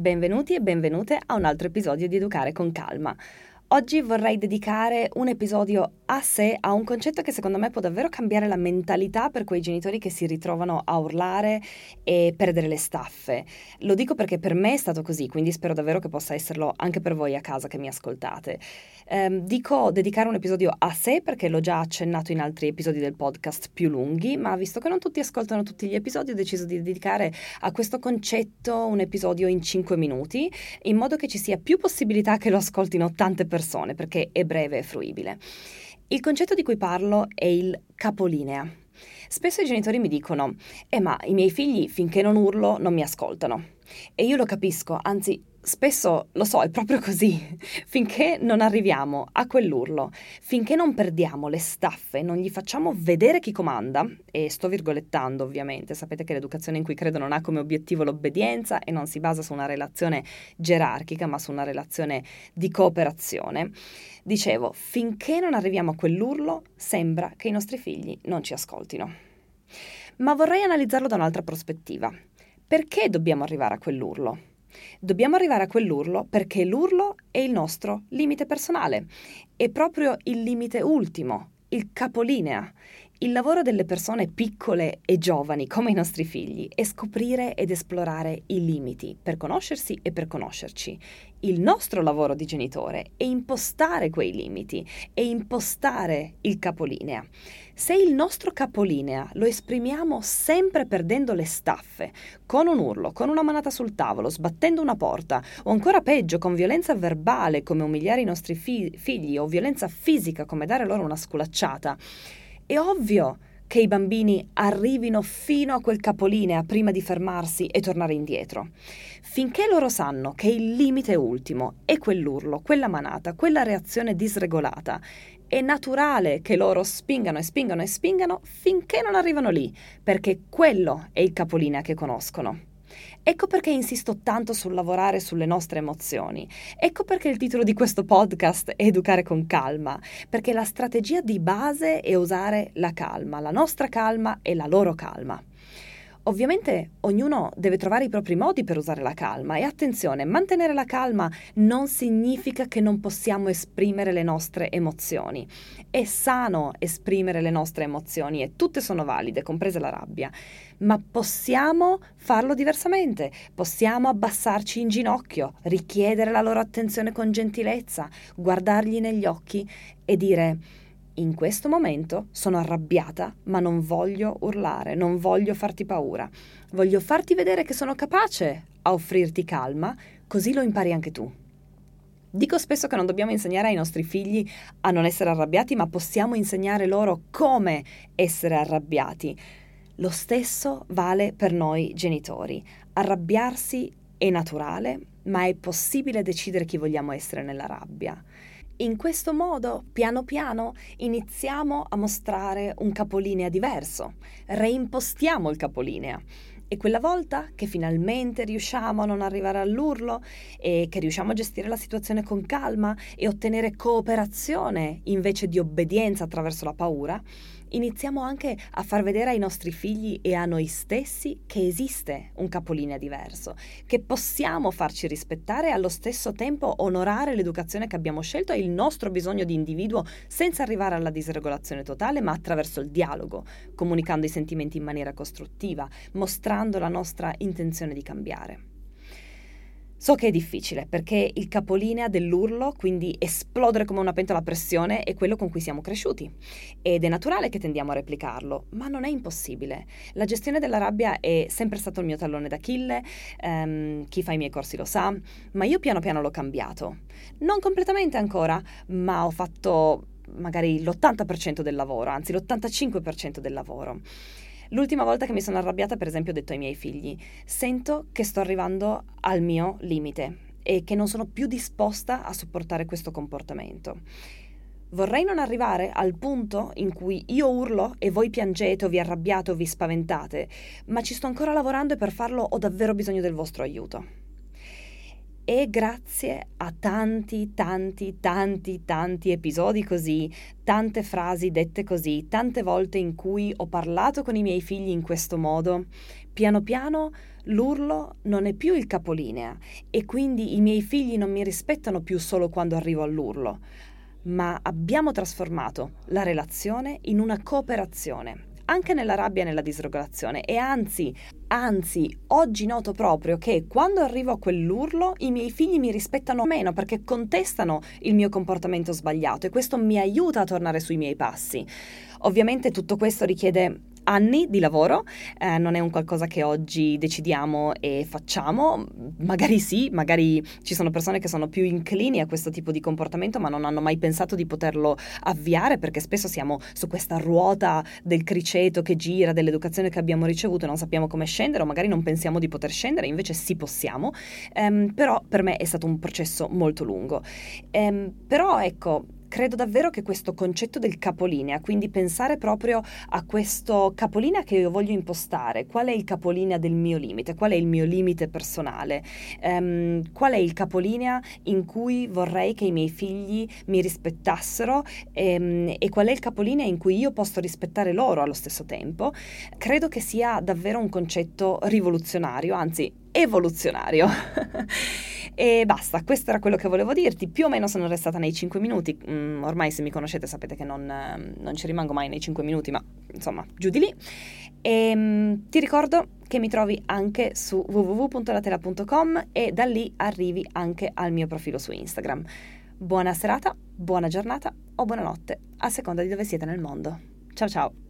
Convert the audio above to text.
Benvenuti e benvenute a un altro episodio di Educare con Calma. Oggi vorrei dedicare un episodio a sé a un concetto che secondo me può davvero cambiare la mentalità per quei genitori che si ritrovano a urlare e perdere le staffe. Lo dico perché per me è stato così, quindi spero davvero che possa esserlo anche per voi a casa che mi ascoltate. Um, dico dedicare un episodio a sé perché l'ho già accennato in altri episodi del podcast più lunghi, ma visto che non tutti ascoltano tutti gli episodi ho deciso di dedicare a questo concetto un episodio in 5 minuti, in modo che ci sia più possibilità che lo ascoltino tante persone persone perché è breve e fruibile. Il concetto di cui parlo è il capolinea. Spesso i genitori mi dicono, eh ma i miei figli finché non urlo non mi ascoltano. E io lo capisco, anzi Spesso lo so, è proprio così. Finché non arriviamo a quell'urlo, finché non perdiamo le staffe, non gli facciamo vedere chi comanda, e sto virgolettando ovviamente, sapete che l'educazione in cui credo non ha come obiettivo l'obbedienza e non si basa su una relazione gerarchica, ma su una relazione di cooperazione. Dicevo, finché non arriviamo a quell'urlo, sembra che i nostri figli non ci ascoltino. Ma vorrei analizzarlo da un'altra prospettiva. Perché dobbiamo arrivare a quell'urlo? Dobbiamo arrivare a quell'urlo perché l'urlo è il nostro limite personale, è proprio il limite ultimo, il capolinea. Il lavoro delle persone piccole e giovani, come i nostri figli, è scoprire ed esplorare i limiti per conoscersi e per conoscerci. Il nostro lavoro di genitore è impostare quei limiti e impostare il capolinea. Se il nostro capolinea lo esprimiamo sempre perdendo le staffe, con un urlo, con una manata sul tavolo, sbattendo una porta, o ancora peggio con violenza verbale come umiliare i nostri fi- figli o violenza fisica come dare loro una sculacciata, è ovvio che i bambini arrivino fino a quel capolinea prima di fermarsi e tornare indietro. Finché loro sanno che il limite ultimo è quell'urlo, quella manata, quella reazione disregolata, è naturale che loro spingano e spingano e spingano finché non arrivano lì, perché quello è il capolinea che conoscono. Ecco perché insisto tanto sul lavorare sulle nostre emozioni. Ecco perché il titolo di questo podcast è Educare con calma, perché la strategia di base è usare la calma, la nostra calma e la loro calma. Ovviamente ognuno deve trovare i propri modi per usare la calma e attenzione, mantenere la calma non significa che non possiamo esprimere le nostre emozioni. È sano esprimere le nostre emozioni e tutte sono valide, compresa la rabbia, ma possiamo farlo diversamente, possiamo abbassarci in ginocchio, richiedere la loro attenzione con gentilezza, guardargli negli occhi e dire in questo momento sono arrabbiata, ma non voglio urlare, non voglio farti paura. Voglio farti vedere che sono capace a offrirti calma, così lo impari anche tu. Dico spesso che non dobbiamo insegnare ai nostri figli a non essere arrabbiati, ma possiamo insegnare loro come essere arrabbiati. Lo stesso vale per noi genitori. Arrabbiarsi è naturale, ma è possibile decidere chi vogliamo essere nella rabbia. In questo modo, piano piano, iniziamo a mostrare un capolinea diverso, reimpostiamo il capolinea. E quella volta che finalmente riusciamo a non arrivare all'urlo e che riusciamo a gestire la situazione con calma e ottenere cooperazione invece di obbedienza attraverso la paura, iniziamo anche a far vedere ai nostri figli e a noi stessi che esiste un capolinea diverso, che possiamo farci rispettare e allo stesso tempo onorare l'educazione che abbiamo scelto e il nostro bisogno di individuo senza arrivare alla disregolazione totale, ma attraverso il dialogo, comunicando i sentimenti in maniera costruttiva, mostrando la nostra intenzione di cambiare. So che è difficile perché il capolinea dell'urlo, quindi esplodere come una pentola a pressione, è quello con cui siamo cresciuti ed è naturale che tendiamo a replicarlo, ma non è impossibile. La gestione della rabbia è sempre stato il mio tallone d'Achille, um, chi fa i miei corsi lo sa, ma io piano piano l'ho cambiato. Non completamente ancora, ma ho fatto magari l'80% del lavoro, anzi l'85% del lavoro. L'ultima volta che mi sono arrabbiata, per esempio, ho detto ai miei figli, sento che sto arrivando al mio limite e che non sono più disposta a sopportare questo comportamento. Vorrei non arrivare al punto in cui io urlo e voi piangete o vi arrabbiate o vi spaventate, ma ci sto ancora lavorando e per farlo ho davvero bisogno del vostro aiuto. E grazie a tanti, tanti, tanti, tanti episodi così, tante frasi dette così, tante volte in cui ho parlato con i miei figli in questo modo, piano piano l'urlo non è più il capolinea e quindi i miei figli non mi rispettano più solo quando arrivo all'urlo, ma abbiamo trasformato la relazione in una cooperazione anche nella rabbia e nella disregolazione e anzi, anzi, oggi noto proprio che quando arrivo a quell'urlo i miei figli mi rispettano meno perché contestano il mio comportamento sbagliato e questo mi aiuta a tornare sui miei passi. Ovviamente tutto questo richiede anni di lavoro, eh, non è un qualcosa che oggi decidiamo e facciamo, magari sì, magari ci sono persone che sono più inclini a questo tipo di comportamento ma non hanno mai pensato di poterlo avviare perché spesso siamo su questa ruota del criceto che gira, dell'educazione che abbiamo ricevuto e non sappiamo come scendere o magari non pensiamo di poter scendere, invece sì possiamo, ehm, però per me è stato un processo molto lungo. Ehm, però ecco, credo davvero che questo concetto del capolinea, quindi pensare proprio a questo capolinea che io voglio impostare, qual è il capolinea del mio limite, qual è il mio limite personale, um, qual è il capolinea in cui vorrei che i miei figli mi rispettassero? Um, e qual è il capolinea in cui io posso rispettare loro allo stesso tempo, credo che sia davvero un concetto rivoluzionario, anzi evoluzionario. e basta, questo era quello che volevo dirti. Più o meno sono restata nei 5 minuti. Mm, ormai se mi conoscete sapete che non, non, ci rimango mai nei 5 minuti, ma insomma, giù di lì. E mm, ti ricordo che mi trovi anche su www.latela.com e da lì arrivi anche al mio profilo su Instagram. Buona serata, buona giornata o buonanotte, a seconda di dove siete nel mondo. Ciao ciao!